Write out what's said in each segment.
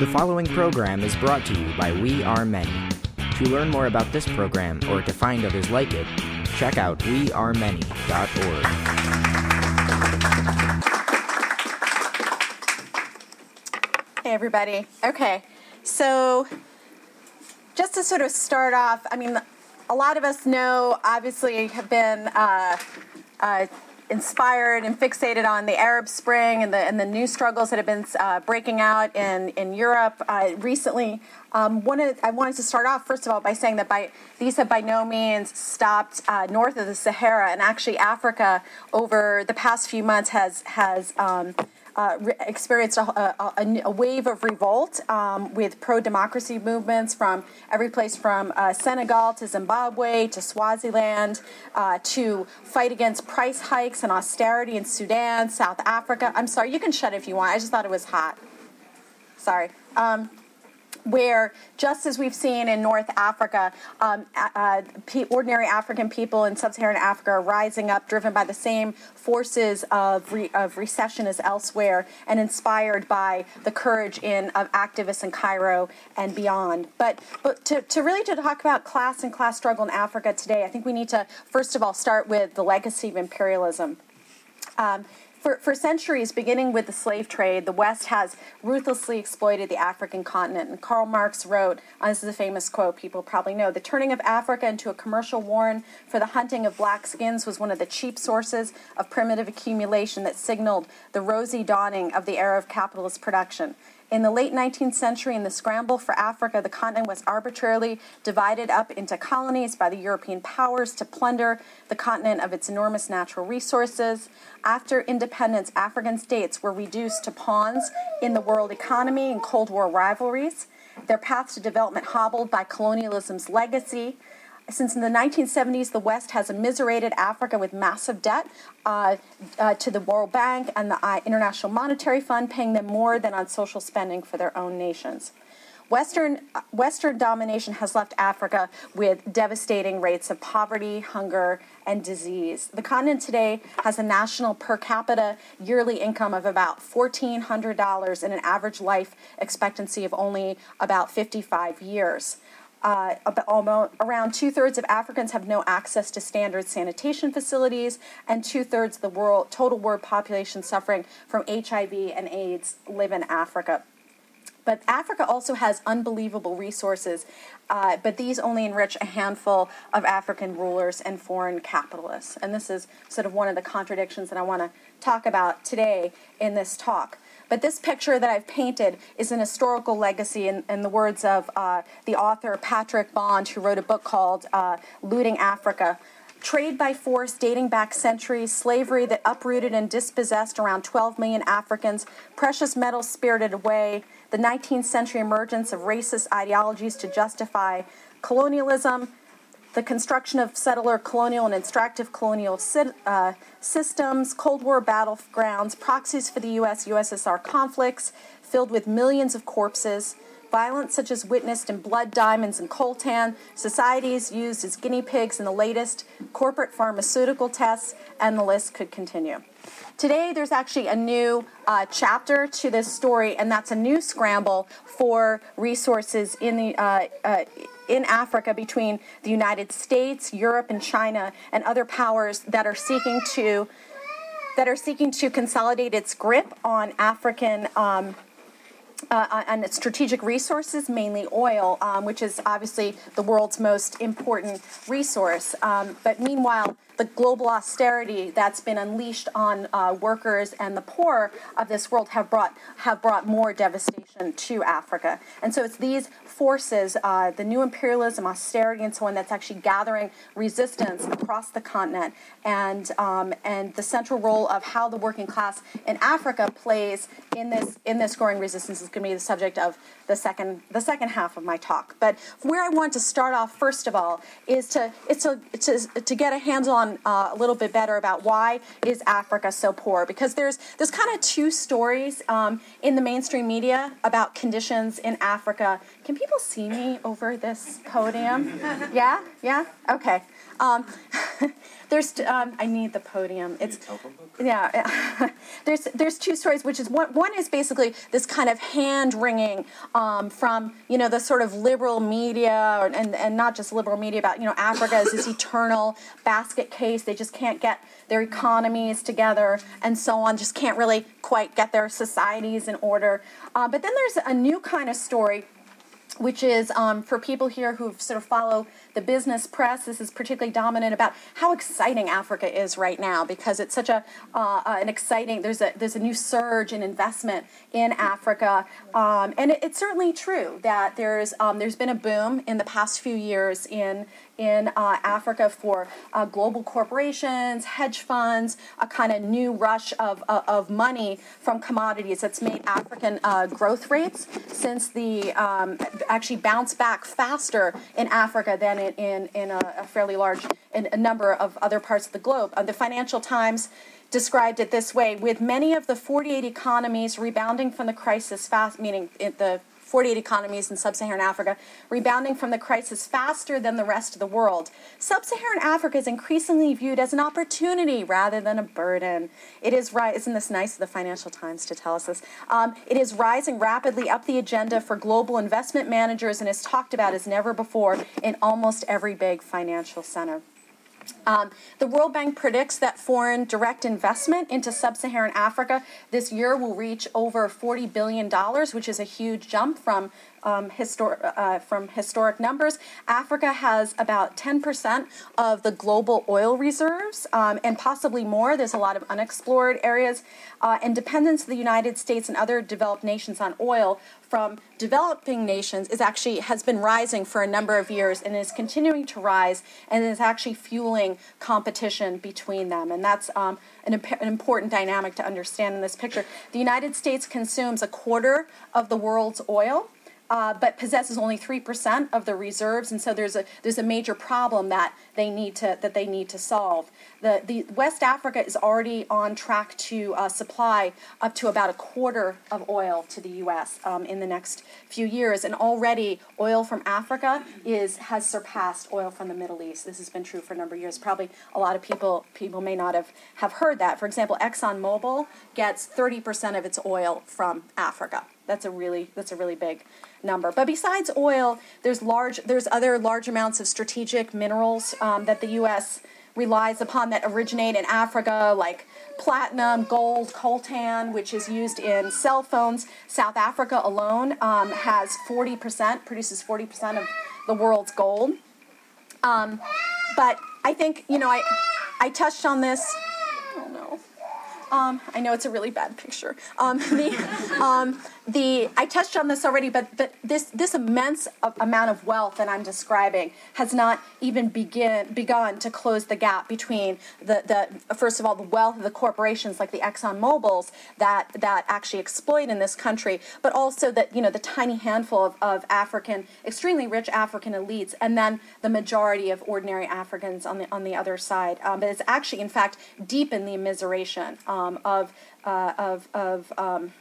The following program is brought to you by We Are Many. To learn more about this program or to find others like it, check out wearemany.org. Hey, everybody. Okay, so just to sort of start off, I mean, a lot of us know, obviously, have been uh, uh, inspired and fixated on the Arab Spring and the and the new struggles that have been uh, breaking out in in Europe uh, recently. Um, I wanted to start off first of all by saying that by these have by no means stopped uh, north of the Sahara, and actually Africa over the past few months has has um, uh, re- experienced a, a, a, wave of revolt um, with pro democracy movements from every place from uh, Senegal to Zimbabwe to Swaziland uh, to fight against price hikes and austerity in Sudan, South Africa. I'm sorry, you can shut if you want. I just thought it was hot. Sorry. Um, where just as we've seen in North Africa, um, uh, ordinary African people in sub-Saharan Africa are rising up, driven by the same forces of, re- of recession as elsewhere, and inspired by the courage in of activists in Cairo and beyond. But but to, to really to talk about class and class struggle in Africa today, I think we need to first of all start with the legacy of imperialism. Um, for, for centuries, beginning with the slave trade, the West has ruthlessly exploited the African continent. And Karl Marx wrote, uh, this is a famous quote people probably know the turning of Africa into a commercial warren for the hunting of black skins was one of the cheap sources of primitive accumulation that signaled the rosy dawning of the era of capitalist production. In the late 19th century, in the scramble for Africa, the continent was arbitrarily divided up into colonies by the European powers to plunder the continent of its enormous natural resources. After independence, African states were reduced to pawns in the world economy and Cold War rivalries. Their path to development hobbled by colonialism's legacy, since in the 1970s, the West has immiserated Africa with massive debt uh, uh, to the World Bank and the uh, International Monetary Fund, paying them more than on social spending for their own nations. Western, uh, Western domination has left Africa with devastating rates of poverty, hunger, and disease. The continent today has a national per capita yearly income of about $1,400 and an average life expectancy of only about 55 years. Uh, almost, around two thirds of Africans have no access to standard sanitation facilities, and two thirds of the world total world population suffering from HIV and AIDS live in Africa. But Africa also has unbelievable resources, uh, but these only enrich a handful of African rulers and foreign capitalists. And this is sort of one of the contradictions that I want to talk about today in this talk. But this picture that I've painted is an historical legacy in, in the words of uh, the author Patrick Bond, who wrote a book called uh, Looting Africa. Trade by force dating back centuries, slavery that uprooted and dispossessed around 12 million Africans, precious metals spirited away, the 19th century emergence of racist ideologies to justify colonialism, the construction of settler colonial and extractive colonial uh, systems, Cold War battlegrounds, proxies for the US USSR conflicts filled with millions of corpses, violence such as witnessed in blood diamonds and coltan, societies used as guinea pigs in the latest corporate pharmaceutical tests, and the list could continue. Today, there's actually a new uh, chapter to this story, and that's a new scramble for resources in the uh, uh, in Africa between the United States, Europe, and China, and other powers that are seeking to that are seeking to consolidate its grip on African. Um, uh, on its strategic resources, mainly oil, um, which is obviously the world's most important resource. Um, but meanwhile, the global austerity that's been unleashed on uh, workers and the poor of this world have brought have brought more devastation to Africa. And so it's these forces, uh, the new imperialism, austerity, and so on, that's actually gathering resistance across the continent. And um, and the central role of how the working class in Africa plays in this in this growing resistance is going to be the subject of the second the second half of my talk. But where I want to start off first of all is to is to to, to get a handle on uh, a little bit better about why is Africa so poor because there's there's kind of two stories um, in the mainstream media about conditions in Africa. Can people see me over this podium? Yeah, yeah, okay. Um, there's um, I need the podium. It's yeah. there's there's two stories, which is one one is basically this kind of hand wringing um, from you know the sort of liberal media and and not just liberal media about you know Africa is this eternal basket case. They just can't get their economies together and so on. Just can't really quite get their societies in order. Uh, but then there's a new kind of story which is um, for people here who sort of follow the business press. This is particularly dominant about how exciting Africa is right now because it's such a uh, an exciting. There's a there's a new surge in investment in Africa, um, and it, it's certainly true that there's um, there's been a boom in the past few years in in uh, Africa for uh, global corporations, hedge funds, a kind of new rush of, uh, of money from commodities that's made African uh, growth rates since the um, actually bounce back faster in Africa than in, in, in a, a, fairly large in a number of other parts of the globe. Uh, the Financial Times described it this way with many of the 48 economies rebounding from the crisis fast, meaning the 48 economies in sub Saharan Africa, rebounding from the crisis faster than the rest of the world. Sub Saharan Africa is increasingly viewed as an opportunity rather than a burden. It is right, isn't this nice of the Financial Times to tell us this? Um, it is rising rapidly up the agenda for global investment managers and is talked about as never before in almost every big financial center. Um, the World Bank predicts that foreign direct investment into sub Saharan Africa this year will reach over $40 billion, which is a huge jump from um, histor- uh, from historic numbers. Africa has about 10% of the global oil reserves um, and possibly more. There's a lot of unexplored areas. Uh, and dependence of the United States and other developed nations on oil from developing nations is actually has been rising for a number of years and is continuing to rise and is actually fueling competition between them. And that's um, an, an, important dynamic to understand in this picture. The United States consumes a quarter of the world's oil uh, but possesses only three percent of the reserves, and so there's a there's a major problem that they need to that they need to solve. The the West Africa is already on track to uh, supply up to about a quarter of oil to the U.S. Um, in the next few years, and already oil from Africa is has surpassed oil from the Middle East. This has been true for a number of years. Probably a lot of people people may not have have heard that. For example, ExxonMobil gets 30 percent of its oil from Africa. That's a really that's a really big number. But besides oil, there's large there's other large amounts of strategic minerals um, that the U.S. relies upon that originate in Africa, like platinum, gold, coltan, which is used in cell phones. South Africa alone um, has 40%, produces 40% of the world's gold. Um, but I think, you know, I, I touched on this. Oh no. Um, I know it's a really bad picture. Um, the, um, the I touched on this already, but, but this this immense amount of wealth that I'm describing has not even begin begun to close the gap between the, the first of all the wealth of the corporations like the Exxon Mobil's that that actually exploit in this country, but also that you know the tiny handful of, of African extremely rich African elites, and then the majority of ordinary Africans on the on the other side. Um, but it's actually in fact deepened the immiseration um, of uh, of of um,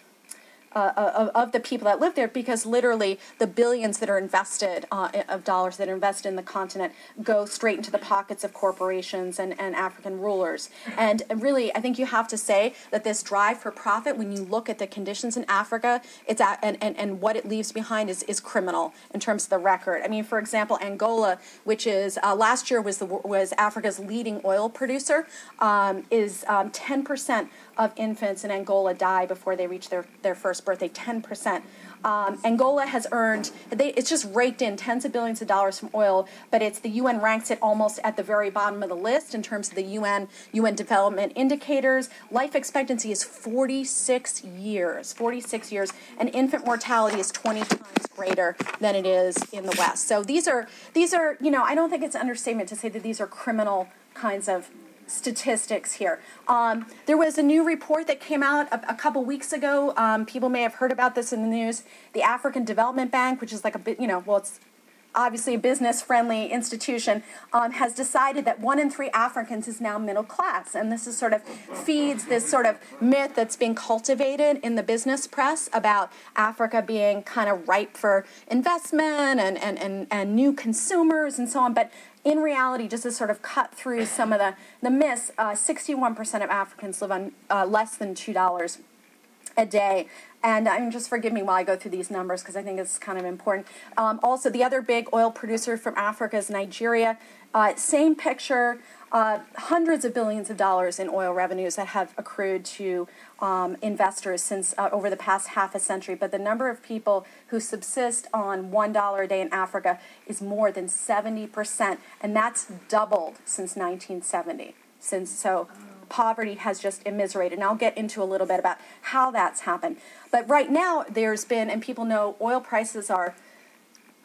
uh, of, of, the people that live there because literally the billions that are invested uh, of dollars that are invested in the continent go straight into the pockets of corporations and, and African rulers. And really, I think you have to say that this drive for profit, when you look at the conditions in Africa, it's at, and, and, and what it leaves behind is, is criminal in terms of the record. I mean, for example, Angola, which is uh, last year was the was Africa's leading oil producer, um, is um, 10% of infants in Angola die before they reach their, their first birthday, 10%. Um, Angola has earned, they, it's just raked in tens of billions of dollars from oil, but it's the UN ranks it almost at the very bottom of the list in terms of the UN, UN development indicators. Life expectancy is 46 years, 46 years, and infant mortality is 20 times greater than it is in the West. So these are, these are, you know, I don't think it's an understatement to say that these are criminal kinds of statistics here. Um, there was a new report that came out a, a couple weeks ago. Um, people may have heard about this in the news. The African Development Bank, which is like a bit, you know, well, it's obviously a business friendly institution, um, has decided that one in three Africans is now middle class. And this is sort of feeds this sort of myth that's being cultivated in the business press about Africa being kind of ripe for investment and, and, and, and new consumers and so on. But in reality, just to sort of cut through some of the, the myths, uh, 61% of Africans live on uh, less than $2 a day. And um, just forgive me while I go through these numbers because I think it's kind of important. Um, also, the other big oil producer from Africa is Nigeria. Uh, same picture, uh, hundreds of billions of dollars in oil revenues that have accrued to um, investors since uh, over the past half a century. But the number of people who subsist on $1 a day in Africa is more than 70%, and that's doubled since 1970. Since so poverty has just immiserated. And I'll get into a little bit about how that's happened. But right now, there's been, and people know oil prices are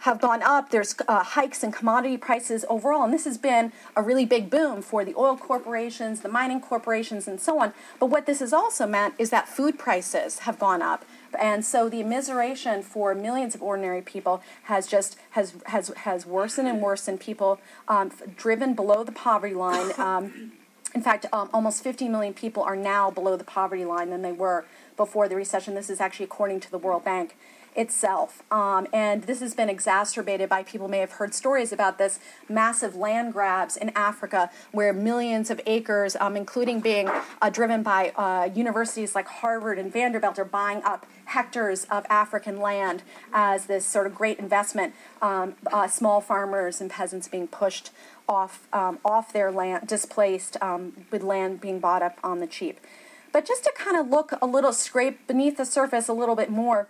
have gone up. There's uh, hikes in commodity prices overall, and this has been a really big boom for the oil corporations, the mining corporations, and so on. But what this has also meant is that food prices have gone up. And so the immiseration for millions of ordinary people has just has has has worsened and worsened. People um, driven below the poverty line. Um, in fact, um, almost 50 million people are now below the poverty line than they were before the recession. This is actually according to the World Bank itself. Um, and this has been exacerbated by people may have heard stories about this massive land grabs in Africa where millions of acres, um, including being uh, driven by uh, universities like Harvard and Vanderbilt, are buying up hectares of African land as this sort of great investment. Um, uh, small farmers and peasants being pushed off um, off their land, displaced um, with land being bought up on the cheap. But just to kind of look a little, scrape beneath the surface a little bit more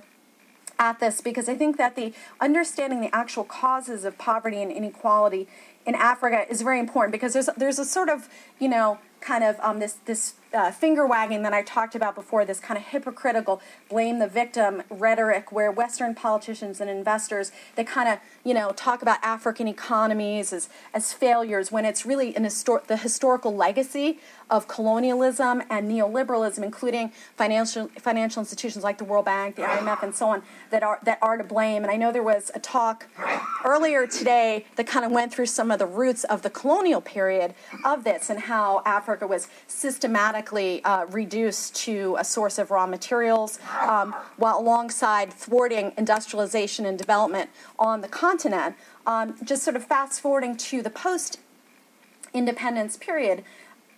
at this because I think that the understanding the actual causes of poverty and inequality in Africa is very important because there's there's a sort of you know kind of um, this this uh, finger wagging that I talked about before, this kind of hypocritical blame the victim rhetoric where Western politicians and investors they kind of you know talk about African economies as as failures when it's really an histor- the historical legacy of colonialism and neoliberalism, including financial financial institutions like the World Bank, the IMF, and so on that are that are to blame. And I know there was a talk earlier today that kind of went through some of the roots of the colonial period of this and how Africa was systematically uh, reduced to a source of raw materials, um, while alongside thwarting industrialization and development on the continent. Um, just sort of fast forwarding to the post independence period,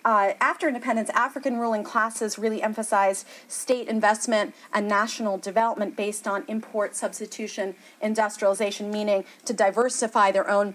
uh, after independence, African ruling classes really emphasized state investment and national development based on import substitution industrialization, meaning to diversify their own,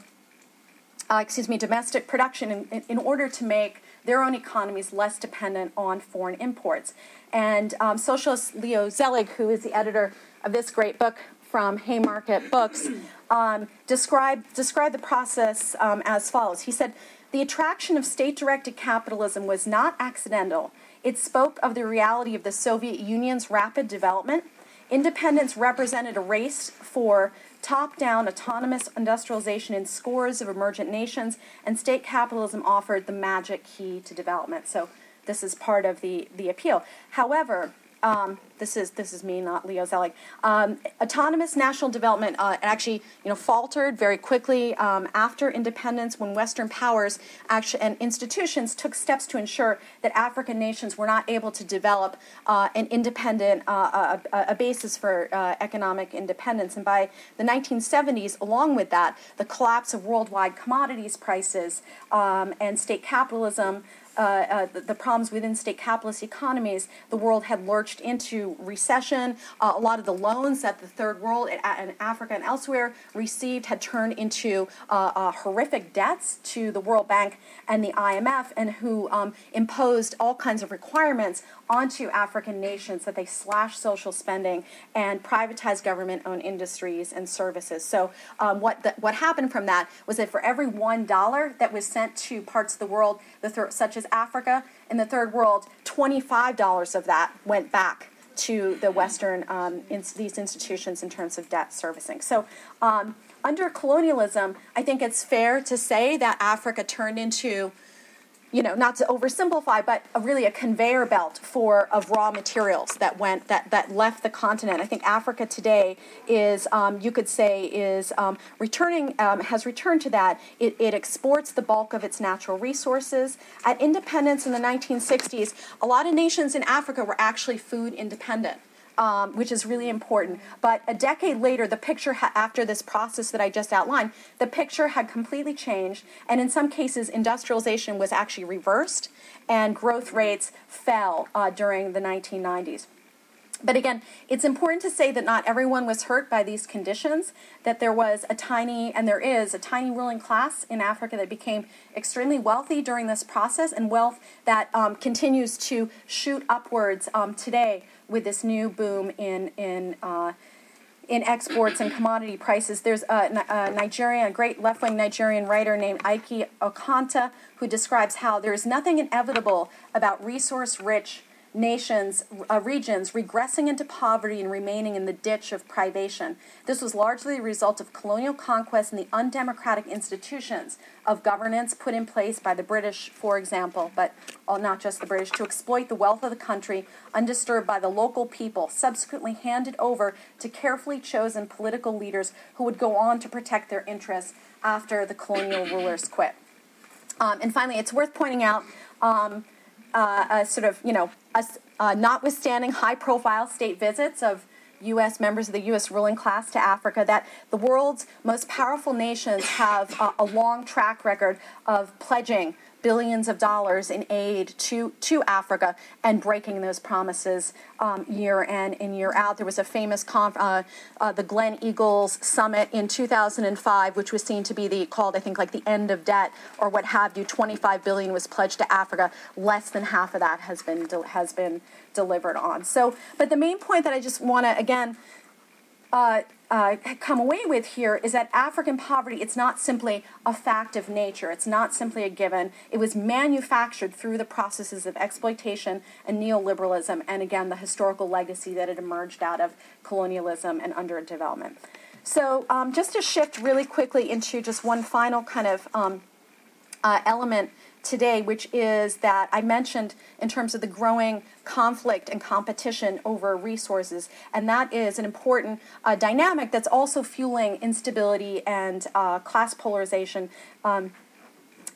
uh, excuse me, domestic production in, in, order to make their own economies less dependent on foreign imports. And um, socialist Leo Zeilig, who is the editor of this great book from Haymarket Books, um, described, described the process um, as follows. He said, the attraction of state directed capitalism was not accidental. It spoke of the reality of the Soviet Union's rapid development. Independence represented a race for top down autonomous industrialization in scores of emergent nations, and state capitalism offered the magic key to development. So, this is part of the, the appeal. However, um, this is this is me, not Leo Zeilig. Um, autonomous national development uh, actually, you know, faltered very quickly um, after independence when Western powers actually and institutions took steps to ensure that African nations were not able to develop uh, an independent uh, a, a, basis for uh, economic independence. And by the 1970s, along with that, the collapse of worldwide commodities prices um, and state capitalism uh, uh, the, the, problems within state capitalist economies, the world had lurched into recession. Uh, a lot of the loans that the third world in, Africa and elsewhere received had turned into uh, horrific debts to the World Bank and the IMF, and who um, imposed all kinds of requirements onto African nations that they slash social spending and privatize government owned industries and services. So, um, what, the, what happened from that was that for every one dollar that was sent to parts of the world, the such as Africa, and the third world, $25 of that went back to the Western um, in, these institutions in terms of debt servicing. So, um, under colonialism, I think it's fair to say that Africa turned into you know, not to oversimplify, but a, really a conveyor belt for of raw materials that went that that left the continent. I think Africa today is, um, you could say, is um, returning um, has returned to that. It, it exports the bulk of its natural resources. At independence in the 1960s, a lot of nations in Africa were actually food independent. Um, which is really important. But a decade later, the picture ha- after this process that I just outlined, the picture had completely changed, and in some cases, industrialization was actually reversed, and growth rates fell uh, during the 1990s. But again, it's important to say that not everyone was hurt by these conditions, that there was a tiny, and there is a tiny ruling class in Africa that became extremely wealthy during this process, and wealth that um, continues to shoot upwards um, today with this new boom in, in, uh, in exports and commodity prices. There's a, a Nigerian, a great left wing Nigerian writer named Ike Okonta who describes how there is nothing inevitable about resource rich nations, uh, regions regressing into poverty and remaining in the ditch of privation. This was largely the result of colonial conquest and the undemocratic institutions of governance put in place by the British, for example, but not just the British, to exploit the wealth of the country undisturbed by the local people, subsequently handed over to carefully chosen political leaders who would go on to protect their interests after the colonial rulers quit. Um, and finally, it's worth pointing out um, uh, a sort of, you know, a, uh, notwithstanding high profile state visits of U.S. members of the U.S. ruling class to Africa, that the world's most powerful nations have a long track record of pledging billions of dollars in aid to, to Africa and breaking those promises um, year in and year out. There was a famous conf- uh, uh, the Gleneagles Summit in 2005, which was seen to be the called I think like the end of debt or what have you. 25 billion was pledged to Africa. Less than half of that has been de- has been delivered on. So, but the main point that I just want to again. Uh, uh, come away with here is that African poverty, it's not simply a fact of nature. It's not simply a given. It was manufactured through the processes of exploitation and neoliberalism, and again, the historical legacy that had emerged out of colonialism and underdevelopment. So, um, just to shift really quickly into just one final kind of um, uh, element today, which is that I mentioned in terms of the growing conflict and competition over resources. And that is an important uh, dynamic that's also fueling instability and uh, class polarization. Um,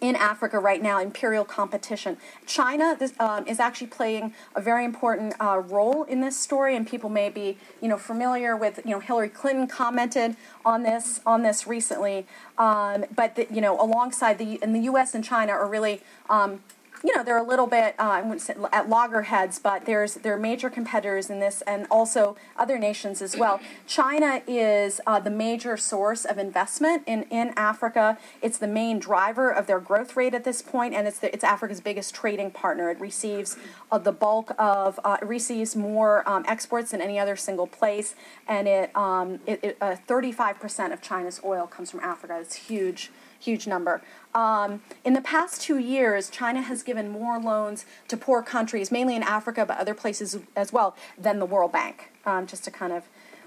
in Africa right now, imperial competition. China this, um, is actually playing a very important uh, role in this story, and people may be, you know, familiar with, you know, Hillary Clinton commented on this on this recently. Um, but the, you know, alongside the and the U.S. and China are really um, you know, they're a little bit, uh, I wouldn't say at loggerheads, but there's there are major competitors in this, and also other nations as well. China is uh, the major source of investment in, in Africa. It's the main driver of their growth rate at this point, and it's the, it's Africa's biggest trading partner. It receives uh, the bulk of uh, receives more um, exports than any other single place, and it, um, it, it 35% uh, of China's oil comes from Africa. It's huge huge number. Um, in the past two years, China has given more loans to poor countries, mainly in Africa, but other places as well, than the World Bank. Um, just to kind of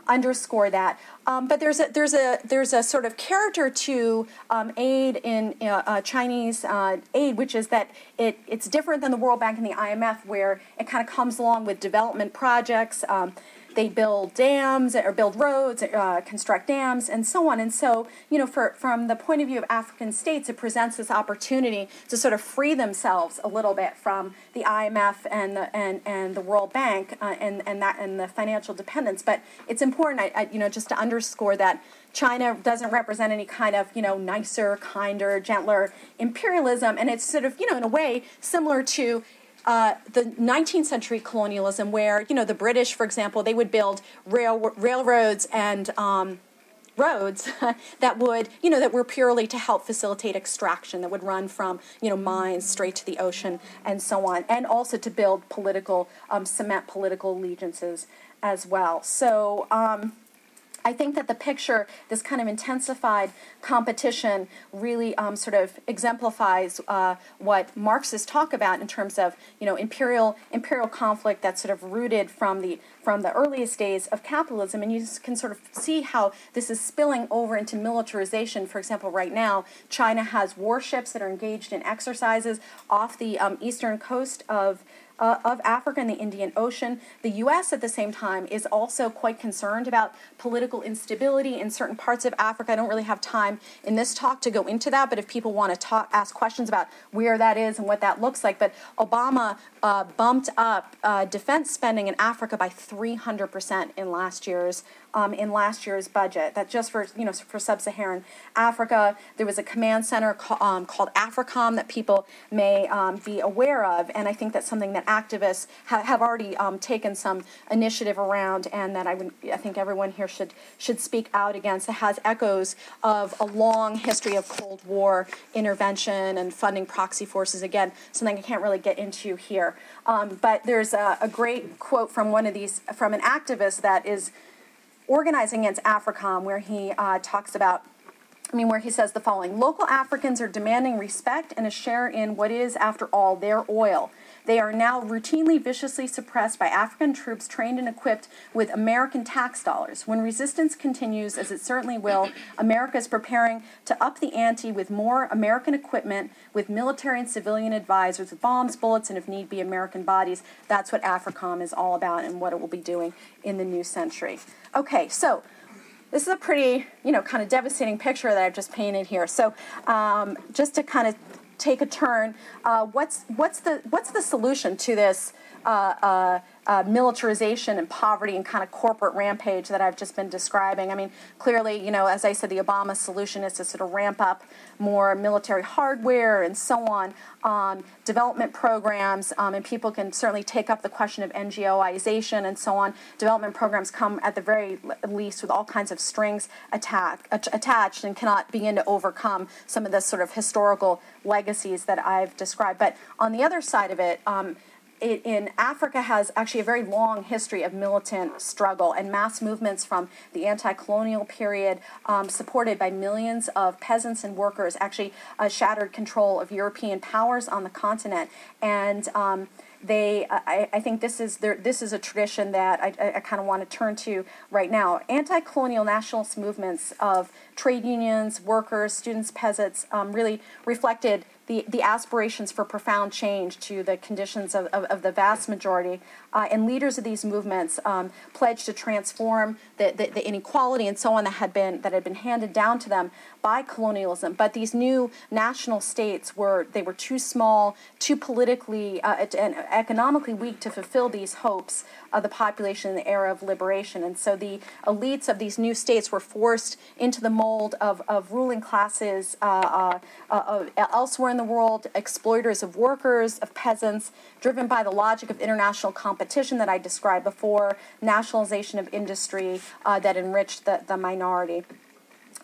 underscore that. Um, but there's a there's a there's a sort of character to um, aid in uh, uh, Chinese uh, aid, which is that it it's different than the World Bank and the IMF, where it kind of comes along with development projects. Um, they build dams or build roads, uh, construct dams, and so on. And so, you know, for, from the point of view of African states, it presents this opportunity to sort of free themselves a little bit from the IMF and the and, and the World Bank uh, and and that and the financial dependence. But it's important, I, I, you know, just to underscore that China doesn't represent any kind of, you know, nicer, kinder, gentler imperialism, and it's sort of, you know, in a way similar to uh, the 19th century colonialism, where you know the British, for example, they would build rail railroads and um, roads that would you know that were purely to help facilitate extraction that would run from you know mines straight to the ocean and so on, and also to build political um, cement political allegiances as well. So. Um, I think that the picture, this kind of intensified competition, really um, sort of exemplifies uh, what Marxists talk about in terms of you know imperial imperial conflict that's sort of rooted from the from the earliest days of capitalism, and you can sort of see how this is spilling over into militarization. For example, right now, China has warships that are engaged in exercises off the um, eastern coast of uh, of Africa and the Indian Ocean. The U.S. at the same time is also quite concerned about political instability in certain parts of Africa. I don't really have time in this talk to go into that, but if people want to talk, ask questions about where that is and what that looks like, but Obama uh, bumped up uh, defense spending in Africa by 300% in last year's um, in last year's budget. That just for you know for sub-Saharan Africa, there was a command center ca- um, called AFRICOM that people may um, be aware of, and I think that's something that activists ha- have already um, taken some initiative around, and that I would I think everyone here should should speak out against. It has echoes of a long history of Cold War intervention and funding proxy forces. Again, something I can't really get into here, um, but there's a, a great quote from one of these from an activist that is organizing against AFRICOM, where he uh, talks about, I mean, where he says the following Local Africans are demanding respect and a share in what is, after all, their oil. They are now routinely viciously suppressed by African troops trained and equipped with American tax dollars. When resistance continues, as it certainly will, America is preparing to up the ante with more American equipment, with military and civilian advisors, with bombs, bullets, and if need be, American bodies. That's what AFRICOM is all about and what it will be doing in the new century. Okay, so this is a pretty, you know, kind of devastating picture that I've just painted here. So, um, just to kind of take a turn, uh, what's what's the what's the solution to this uh, uh, uh, militarization and poverty and kind of corporate rampage that I've just been describing. I mean, clearly, you know, as I said, the Obama solution is to sort of ramp up more military hardware and so on, um, development programs, um, and people can certainly take up the question of NGOization and so on. Development programs come at the very least with all kinds of strings attack, attached and cannot begin to overcome some of the sort of historical legacies that I've described. But on the other side of it, um, it, in Africa has actually a very long history of militant struggle and mass movements from the anti-colonial period, um, supported by millions of peasants and workers, actually uh, shattered control of European powers on the continent, and um, they I, I, think this is this is a tradition that I, I kind of want to turn to right now. Anti-colonial nationalist movements of trade unions, workers, students, peasants um, really reflected the, the aspirations for profound change to the conditions of, of, of the vast majority. Uh, and leaders of these movements um, pledged to transform the, the, the, inequality and so on that had been that had been handed down to them by colonialism. But these new national states were they were too small, too politically uh, and economically weak to fulfill these hopes of the population in the era of liberation. And so the elites of these new states were forced into the mold of, of ruling classes uh, uh, uh elsewhere in the world, exploiters of workers, of peasants, driven by the logic of international competition that I described before, nationalization of industry uh, that enriched the, the minority.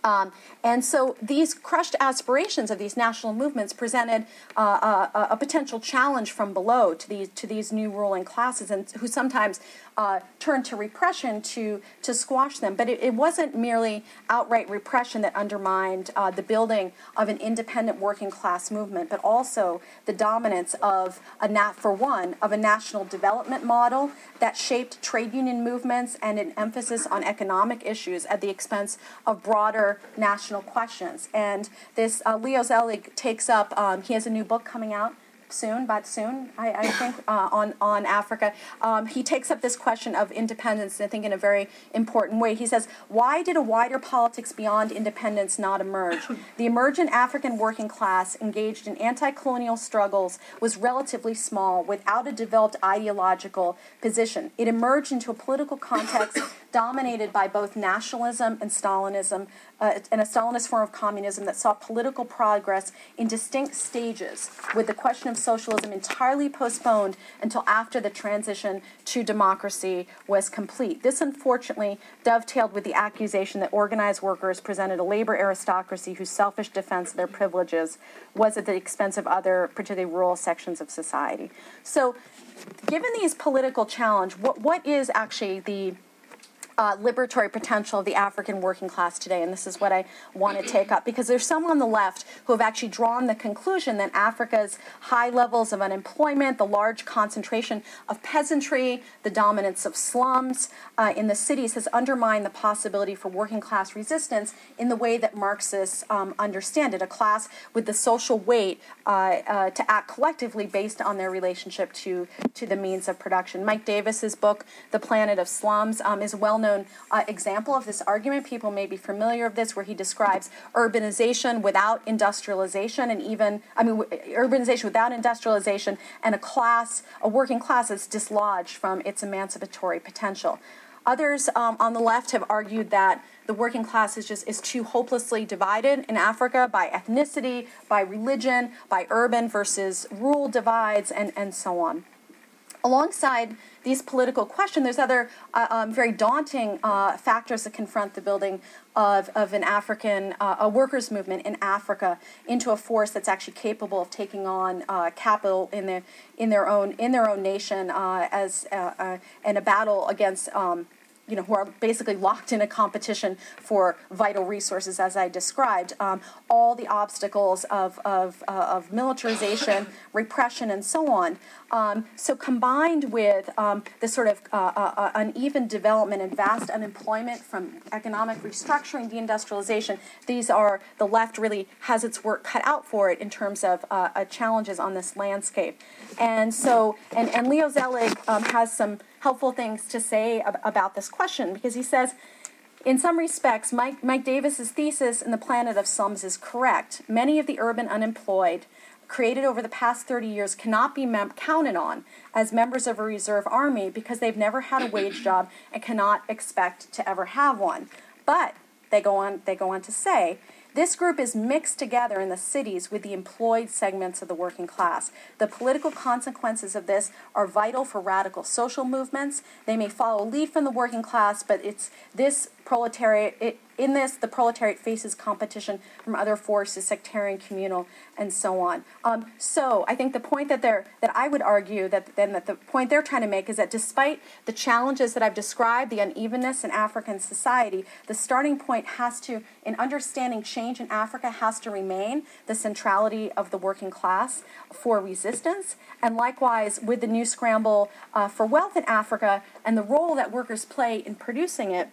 Um, and so these crushed aspirations of these national movements presented uh, a, a, potential challenge from below to these to these new ruling classes, and who sometimes uh, turned to repression to, to squash them. But it, it wasn't merely outright repression that undermined uh, the building of an independent working class movement, but also the dominance of a nat for one of a national development model that shaped trade union movements and an emphasis on economic issues at the expense of broader national questions. And this uh, Leo Zeilig takes up. Um, he has a new book coming out soon, but soon, I, I think, uh, on, on Africa. Um, he takes up this question of independence, I think, in a very important way. He says, Why did a wider politics beyond independence not emerge? The emergent African working class engaged in anti colonial struggles was relatively small without a developed ideological position. It emerged into a political context dominated by both nationalism and Stalinism, uh, and a Stalinist form of communism that saw political progress in distinct stages, with the question of socialism entirely postponed until after the transition to democracy was complete. This unfortunately dovetailed with the accusation that organized workers presented a labor aristocracy whose selfish defense of their privileges was at the expense of other, particularly rural sections of society. So, given these political challenge, what, what is actually the uh, liberatory potential of the African working class today. And this is what I want to take up because there's some on the left who have actually drawn the conclusion that Africa's high levels of unemployment, the large concentration of peasantry, the dominance of slums uh, in the cities has undermined the possibility for working class resistance in the way that Marxists um, understand it a class with the social weight uh, uh to act collectively based on their relationship to, to the means of production. Mike Davis's book, The Planet of Slums, um, is well known uh, example of this argument. People may be familiar of this, where he describes urbanization without industrialization, and even, I mean, urbanization without industrialization, and a class, a working class, that's dislodged from its emancipatory potential. Others um, on the left have argued that the working class is just is too hopelessly divided in Africa by ethnicity, by religion, by urban versus rural divides, and, and so on. Alongside these political questions, there's other uh, um, very daunting uh, factors that confront the building of, of an African, uh, a workers' movement in Africa into a force that's actually capable of taking on uh, capital in their, in their own, in their own nation uh, as, uh, in a battle against um, you know, who are basically locked in a competition for vital resources, as I described, um, all the obstacles of, of, uh, of militarization, repression, and so on. Um, so, combined with um, this sort of uh, uh, uh, uneven development and vast unemployment from economic restructuring, deindustrialization, these are the left really has its work cut out for it in terms of uh, uh, challenges on this landscape. And so, and, and Leo Zeilig um, has some helpful things to say ab- about this question because he says, in some respects, Mike, Mike Davis's thesis in The Planet of Slums is correct. Many of the urban unemployed created over the past 30 years cannot be mem- counted on as members of a reserve army because they've never had a wage job and cannot expect to ever have one. But they go on, they go on to say, this group is mixed together in the cities with the employed segments of the working class. The political consequences of this are vital for radical social movements. They may follow a lead from the working class, but it's this proletariat, it, in this, the proletariat faces competition from other forces, sectarian, communal, and so on. Um, so I think the point that they're that I would argue that then that the point they're trying to make is that despite the challenges that I've described, the unevenness in African society, the starting point has to, in understanding change in Africa, has to remain the centrality of the working class for resistance, and likewise with the new scramble uh, for wealth in Africa and the role that workers play in producing it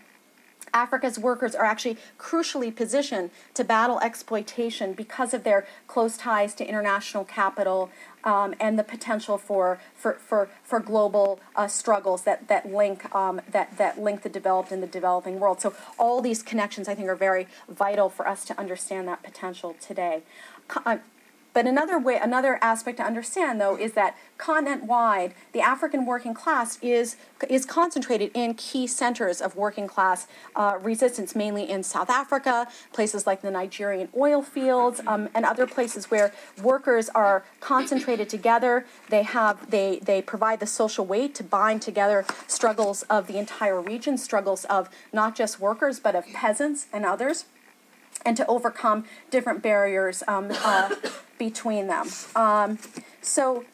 Africa's workers are actually crucially positioned to battle exploitation because of their close ties to international capital um, and the potential for for for, for global uh, struggles that that link um, that that link the developed and the developing world. So all these connections, I think, are very vital for us to understand that potential today. Uh, but another way, another aspect to understand, though, is that continent-wide, the African working class is is concentrated in key centers of working class uh, resistance, mainly in South Africa, places like the Nigerian oil fields, um, and other places where workers are concentrated together. They have they they provide the social weight to bind together struggles of the entire region, struggles of not just workers but of peasants and others and to overcome different barriers um, uh, between them. Um, so,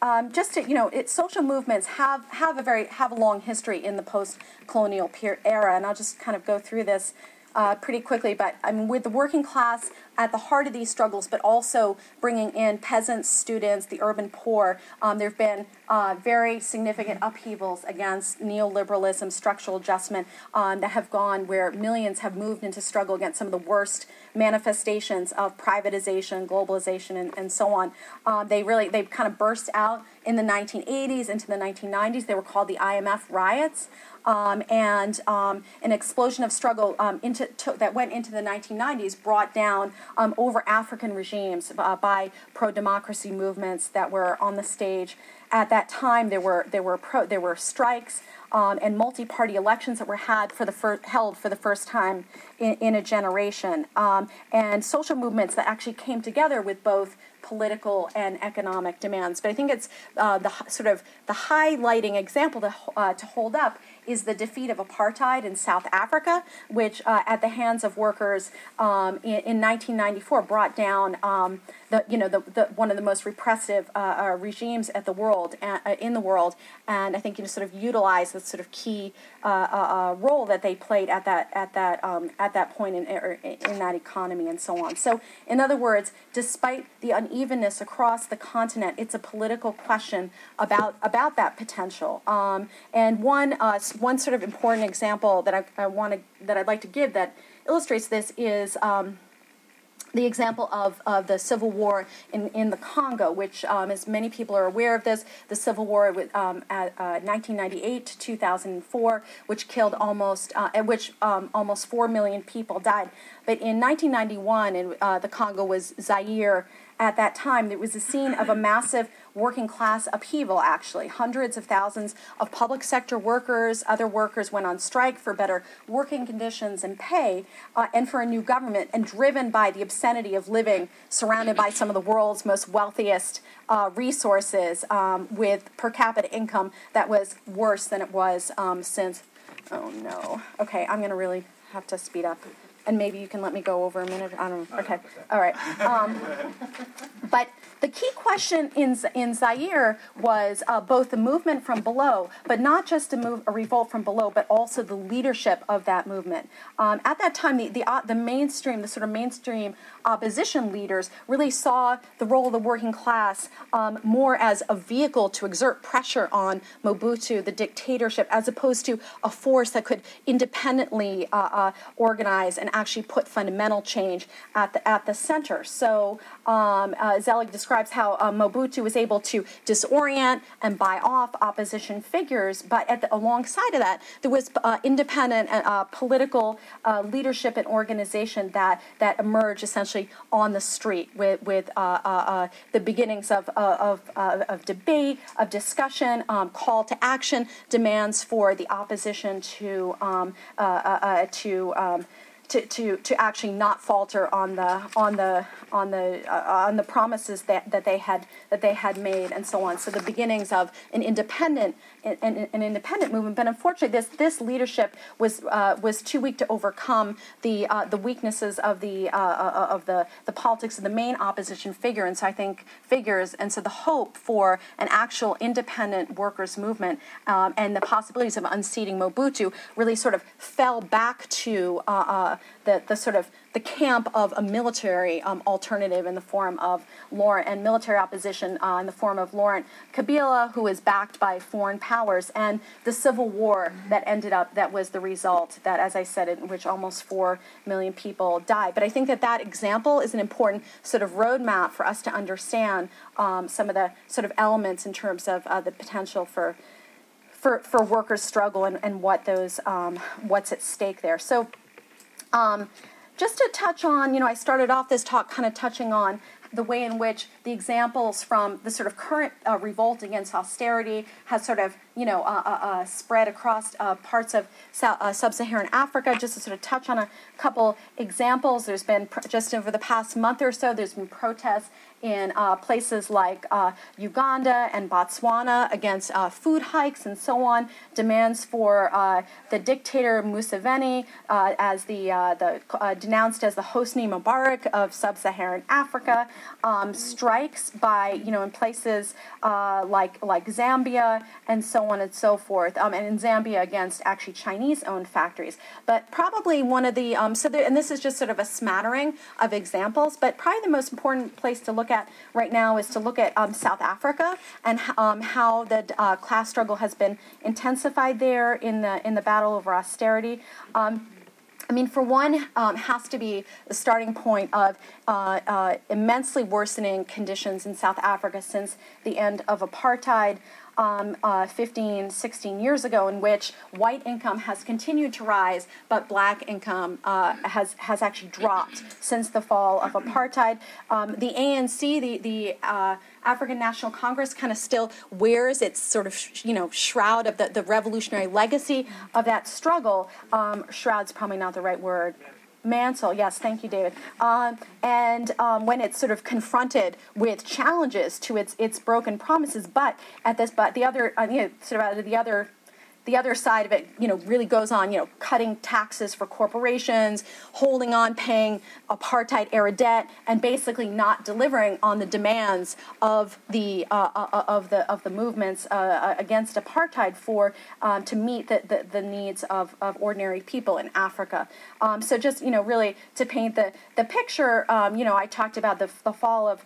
um, just to you know, it, social movements have have a very have a long history in the post-colonial era, and I'll just kind of go through this uh, pretty quickly. But I mean, with the working class at the heart of these struggles, but also bringing in peasants, students, the urban poor. Um, there have been uh, very significant upheavals against neoliberalism, structural adjustment um, that have gone where millions have moved into struggle against some of the worst manifestations of privatization, globalization, and, and so on. Um, they really they kind of burst out in the 1980s into the 1990s. They were called the IMF riots. Um, and um, an explosion of struggle um, into, to, that went into the 1990s brought down um, over African regimes uh, by pro-democracy movements that were on the stage. At that time, there were there were pro, there were strikes um, and multi-party elections that were had for the fir- held for the first time in, in a generation, um, and social movements that actually came together with both political and economic demands. But I think it's uh, the sort of the highlighting example to, uh, to hold up is the defeat of apartheid in South Africa, which, uh, at the hands of workers um, in, in, 1994, brought down um, the you know the, the, one of the most repressive uh, uh, regimes at the world uh, in the world, and I think you know sort of utilized the sort of key uh, uh, uh, role that they played at that at that um, at that point in, in that economy and so on. So, in other words, despite the unevenness across the continent, it's a political question about about that potential. Um, and one uh, one sort of important example that I, I want to that I'd like to give that illustrates this is. Um, the example of, of the civil war in, in the Congo, which, um, as many people are aware of this, the civil war with, um, at, uh, 1998 to 2004, which killed almost, uh, at which um, almost 4 million people died. But in 1991, in, uh, the Congo was Zaire at that time, it was a scene of a massive working class upheaval, actually. Hundreds of thousands of public sector workers, other workers went on strike for better working conditions and pay, uh, and for a new government, and driven by the obscenity of living surrounded by some of the world's most wealthiest uh, resources um, with per capita income that was worse than it was um, since. Oh no. Okay, I'm going to really have to speed up and maybe you can let me go over a minute. I don't know. Okay. All right. Um, but the key question in, in Zaire was uh, both the movement from below, but not just a, move, a revolt from below, but also the leadership of that movement. Um, at that time, the, the, uh, the mainstream, the sort of mainstream opposition leaders really saw the role of the working class um, more as a vehicle to exert pressure on Mobutu, the dictatorship, as opposed to a force that could independently uh, uh organize and actually put fundamental change at the, at the center. So um, uh, Zeilig describes how uh, Mobutu was able to disorient and buy off opposition figures, but the, alongside of that, there was uh, independent uh, political uh, leadership and organization that, that emerged essentially on the street with, with uh, uh, the beginnings of, of, of, debate, of discussion, um, call to action, demands for the opposition to, um, to um, to, to, to actually not falter on the on the on the uh, on the promises that, that they had that they had made and so on. So the beginnings of an independent an, an independent movement, but unfortunately, this this leadership was uh, was too weak to overcome the uh, the weaknesses of the uh, uh, of the the politics of the main opposition figure, and so I think figures, and so the hope for an actual independent workers movement um, and the possibilities of unseating Mobutu really sort of fell back to uh, the the sort of the camp of a military um, alternative in the form of Laurent and military opposition uh, in the form of Laurent Kabila, who is backed by foreign powers, and the civil war that ended up that was the result that, as I said, in which almost four million people died. But I think that that example is an important sort of roadmap for us to understand um, some of the sort of elements in terms of uh, the potential for. For, for workers' struggle and, and what those um, what's at stake there. So um, just to touch on, you know, I started off this talk kind of touching on the way in which the examples from the sort of current uh, revolt against austerity has sort of you know uh, uh, uh spread across uh, parts of uh, sub-Saharan Africa. Just to sort of touch on a couple examples, there's been just over the past month or so, there's been protests in uh, places like uh, Uganda and Botswana against uh, food hikes and so on, demands for uh, the dictator Museveni uh, as the, uh, the denounced as the Hosni Mubarak of sub-Saharan Africa, um, strikes by you know in places like like Zambia and so on and so forth, um, and in Zambia against actually Chinese-owned factories. But probably one of the um, so there, and this is just sort of a smattering of examples, but probably the most important place to look at right now is to look at um, South Africa and um, how the uh, class struggle has been intensified there in the in the battle over austerity. Um, I mean, for one, um, has to be the starting point of uh, uh, immensely worsening conditions in South Africa since the end of apartheid um, uh, 15, 16 years ago, in which white income has continued to rise, but black income uh, has has actually dropped since the fall of apartheid. Um, the ANC, the the uh, African National Congress, kind of still wears its sort of you know shroud of the, the revolutionary legacy of that struggle. Um, shroud's probably not the right word. Mansell, yes, thank you, David. Um, and um, when it's sort of confronted with challenges to its its broken promises, but at this, but the other, uh, you know, sort of out of the other the other side of it, you know, really goes on, you know, cutting taxes for corporations, holding on, paying apartheid era debt, and basically not delivering on the demands of the uh, uh, uh of the of the movements uh, uh, against apartheid for um, to meet the, the, the, needs of, of ordinary people in Africa. Um, so just you know, really to paint the the picture, um, you know, I talked about the the fall of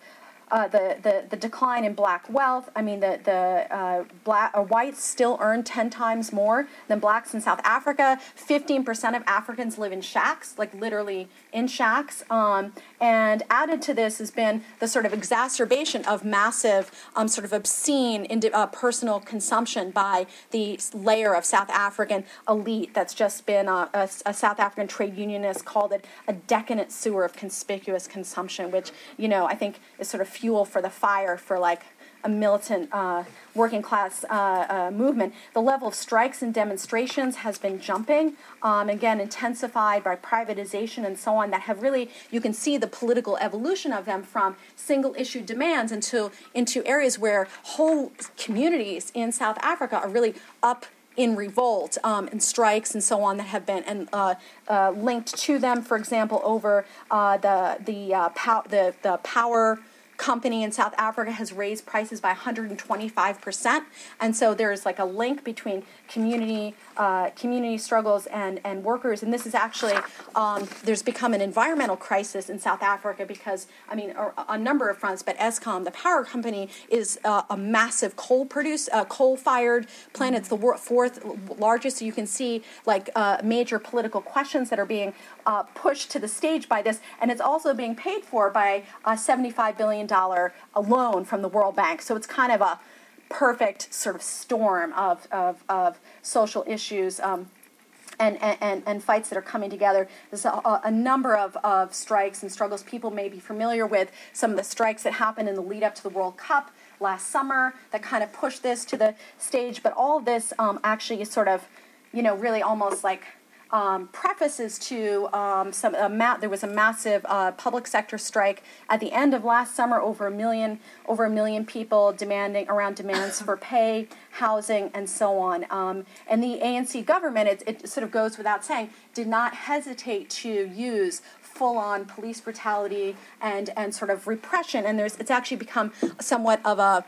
uh, the, the, the decline in black wealth. I mean, the, the uh, black, uh, whites still earn 10 times more than blacks in South Africa. 15% of Africans live in shacks, like literally in shacks. Um, and added to this has been the sort of exacerbation of massive, um, sort of obscene uh, personal consumption by the layer of South African elite that's just been uh, a, a, South African trade unionist called it a decadent sewer of conspicuous consumption, which, you know, I think is sort of fuel for the fire for like a militant uh, working class uh, uh, movement. The level of strikes and demonstrations has been jumping, um, again, intensified by privatization and so on, that have really, you can see the political evolution of them from single issue demands into, into areas where whole communities in South Africa are really up in revolt um, and strikes and so on that have been and uh, uh, linked to them. For example, over uh, the the, uh, pow- the the power company in South Africa has raised prices by 125%. And so there's like a link between community uh, community struggles and, and workers. And this is actually, um, there's become an environmental crisis in South Africa because, I mean, a, number of fronts, but Eskom, the power company, is uh, a massive coal produce, uh, coal fired plant. It's the fourth largest. So you can see like uh, major political questions that are being uh, pushed to the stage by this. And it's also being paid for by a $75 billion loan from the World Bank. So it's kind of a perfect sort of storm of, of, of social issues um, and, and, and fights that are coming together. There's a, a, number of, of strikes and struggles people may be familiar with. Some of the strikes that happened in the lead up to the World Cup last summer that kind of pushed this to the stage. But all this um, actually is sort of, you know, really almost like um, prefaces to um, some a ma- there was a massive uh, public sector strike at the end of last summer over a million over a million people demanding around demands for pay housing and so on. Um, and the ANC government it, it sort of goes without saying did not hesitate to use full-on police brutality and and sort of repression. And there's it's actually become somewhat of a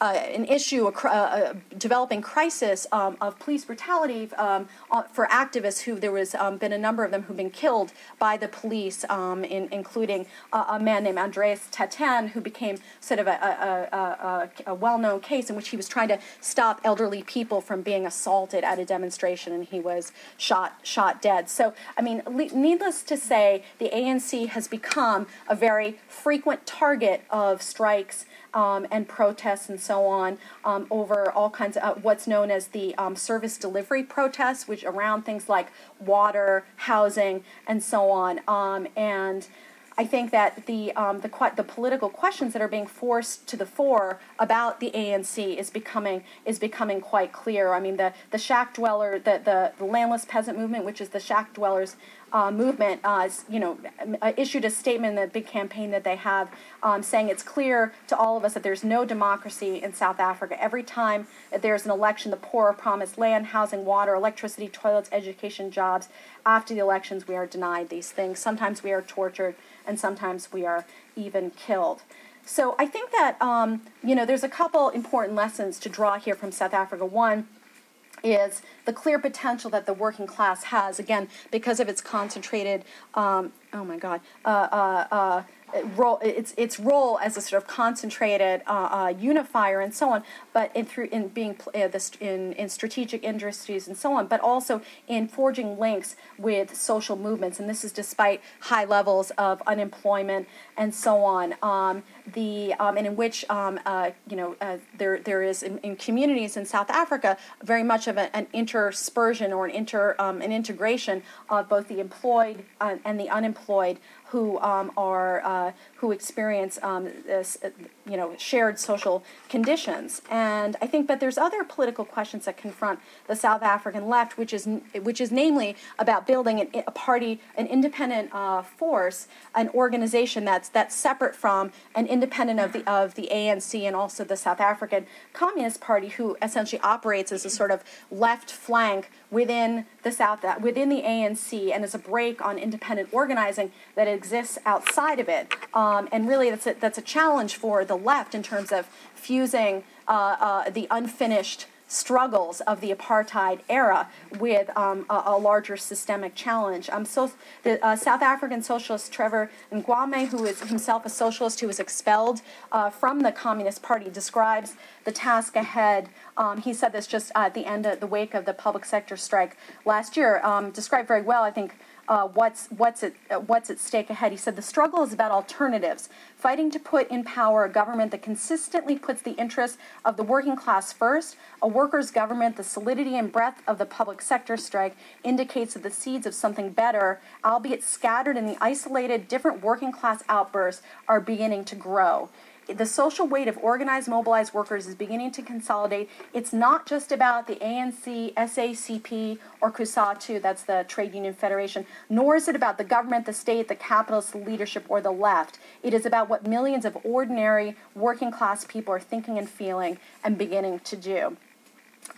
uh, an issue, a, a, developing crisis um, of police brutality um, uh, for activists who there was um, been a number of them who've been killed by the police, um, in, including uh, a man named Andries Tatane, who became sort of a, a, well-known case in which he was trying to stop elderly people from being assaulted at a demonstration, and he was shot shot dead. So, I mean, le- needless to say, the ANC has become a very frequent target of strikes um, and protests and so on um, over all kinds of uh, what's known as the um, service delivery protests, which around things like water, housing, and so on. Um, and I think that the, um, the the political questions that are being forced to the fore about the ANC is becoming is becoming quite clear. I mean, the the shack dweller, the, the, the landless peasant movement, which is the shack dwellers uh, movement, uh, you know, uh, issued a statement in the big campaign that they have, um, saying it's clear to all of us that there's no democracy in South Africa. Every time there's an election, the poor are promised land, housing, water, electricity, toilets, education, jobs. After the elections, we are denied these things. Sometimes we are tortured, and sometimes we are even killed. So I think that um, you know there's a couple important lessons to draw here from South Africa. One is the clear potential that the working class has, again, because of its concentrated, um, oh my God, uh, uh, uh, role its its role as a sort of concentrated uh, uh, unifier and so on, but in through in being uh, this in in strategic industries and so on, but also in forging links with social movements, and this is despite high levels of unemployment and so on. Um, the um, and in which um, uh, you know uh, there there is in, in, communities in South Africa very much of a, an interspersion or an inter um, an integration of both the employed uh, and the unemployed who um, are uh, who experience um, this, you know shared social conditions. And I think, but there's other political questions that confront the South African left, which is which is namely about building an, a party, an independent uh, force, an organization that's that's separate from and independent of the of the ANC and also the South African Communist Party, who essentially operates as a sort of left flank within the South, within the ANC, and as a break on independent organizing that exists outside of it. Um, and really, that's a, that's a challenge for the left in terms of fusing uh, uh, the unfinished struggles of the apartheid era with um, a, a, larger systemic challenge. Um, so the uh, South African socialist Trevor Ngwane, who is himself a socialist who was expelled uh, from the Communist Party, describes the task ahead. Um, he said this just at the end of the wake of the public sector strike last year, um, described very well, I think, uh, what's what's at uh, what's at stake ahead. He said the struggle is about alternatives, fighting to put in power a government that consistently puts the interests of the working class first. A workers' government, the solidity and breadth of the public sector strike indicates that the seeds of something better, albeit scattered in the isolated different working class outbursts, are beginning to grow the social weight of organized, mobilized workers is beginning to consolidate. It's not just about the ANC, SACP, or COSATU, that's the Trade Union Federation, nor is it about the government, the state, the capitalist leadership, or the left. It is about what millions of ordinary working class people are thinking and feeling and beginning to do.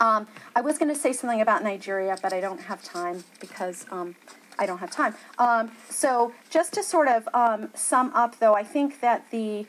Um, I was going to say something about Nigeria, but I don't have time because um, I don't have time. Um, so, just to sort of um, sum up, though, I think that the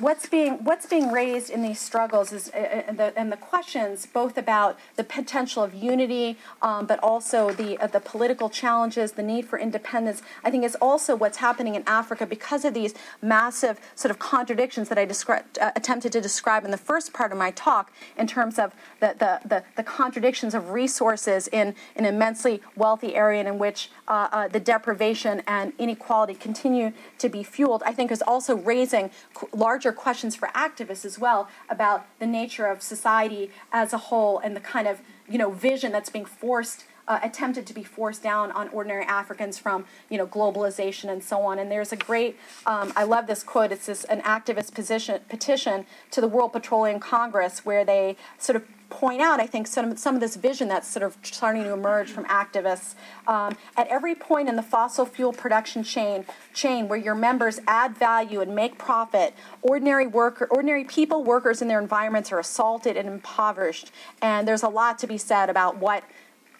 what's being what's being raised in these struggles is uh, uh, and, the, and the questions both about the potential of unity, um, but also the uh, the political challenges, the need for independence. I think is also what's happening in Africa because of these massive sort of contradictions that I uh, attempted to describe in the first part of my talk in terms of the the, the, the contradictions of resources in an immensely wealthy area in which uh, uh, the deprivation and inequality continue to be fueled. I think is also raising larger questions for activists as well about the nature of society as a whole and the kind of you know vision that's being forced uh, attempted to be forced down on ordinary Africans from you know globalization and so on. And there's a great, um, I love this quote. It's this an activist position, petition to the World Petroleum Congress where they sort of point out, I think, some, some of this vision that's sort of starting to emerge from activists. Um, at every point in the fossil fuel production chain, chain where your members add value and make profit, ordinary worker, ordinary people, workers in their environments are assaulted and impoverished. And there's a lot to be said about what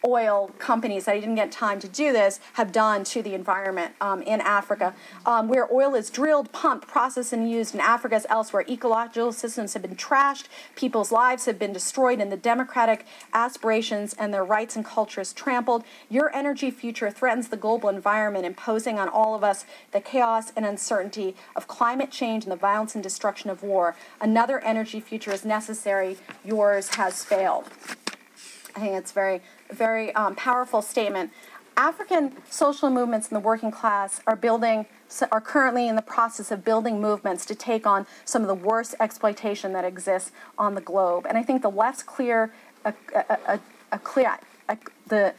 oil companies, that I didn't get time to do this, have done to the environment um, in Africa. Um, where oil is drilled, pumped, processed, and used in Africa as elsewhere, ecological systems have been trashed, people's lives have been destroyed, and the democratic aspirations and their rights and cultures trampled. Your energy future threatens the global environment, imposing on all of us the chaos and uncertainty of climate change and the violence and destruction of war. Another energy future is necessary. Yours has failed. I think it's very very um, powerful statement. African social movements in the working class are building are currently in the process of building movements to take on some of the worst exploitation that exists on the globe. And I think the left's clear a, a, a, a clear the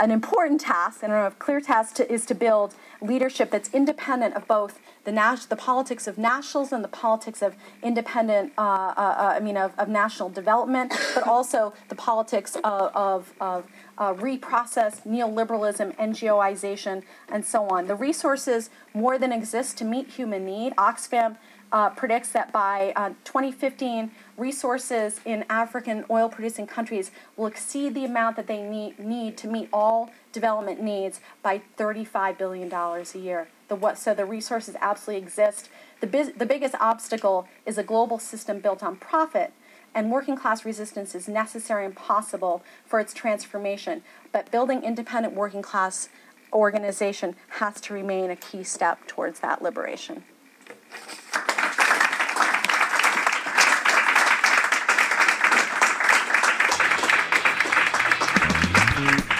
an important task, and a clear task to, is to build leadership that's independent of both the, nas- the politics of nationals and the politics of independent, uh, uh, uh, I mean, of, of, national development, but also the politics of, of, of uh, reprocessed neoliberalism, NGOization, and so on. The resources more than exist to meet human need. Oxfam uh, predicts that by uh, 2015, resources in African oil producing countries will exceed the amount that they need, need to meet all development needs by $35 billion a year. The, what, so the resources absolutely exist. The, biz, the biggest obstacle is a global system built on profit, and working class resistance is necessary and possible for its transformation. But building independent working class organization has to remain a key step towards that liberation.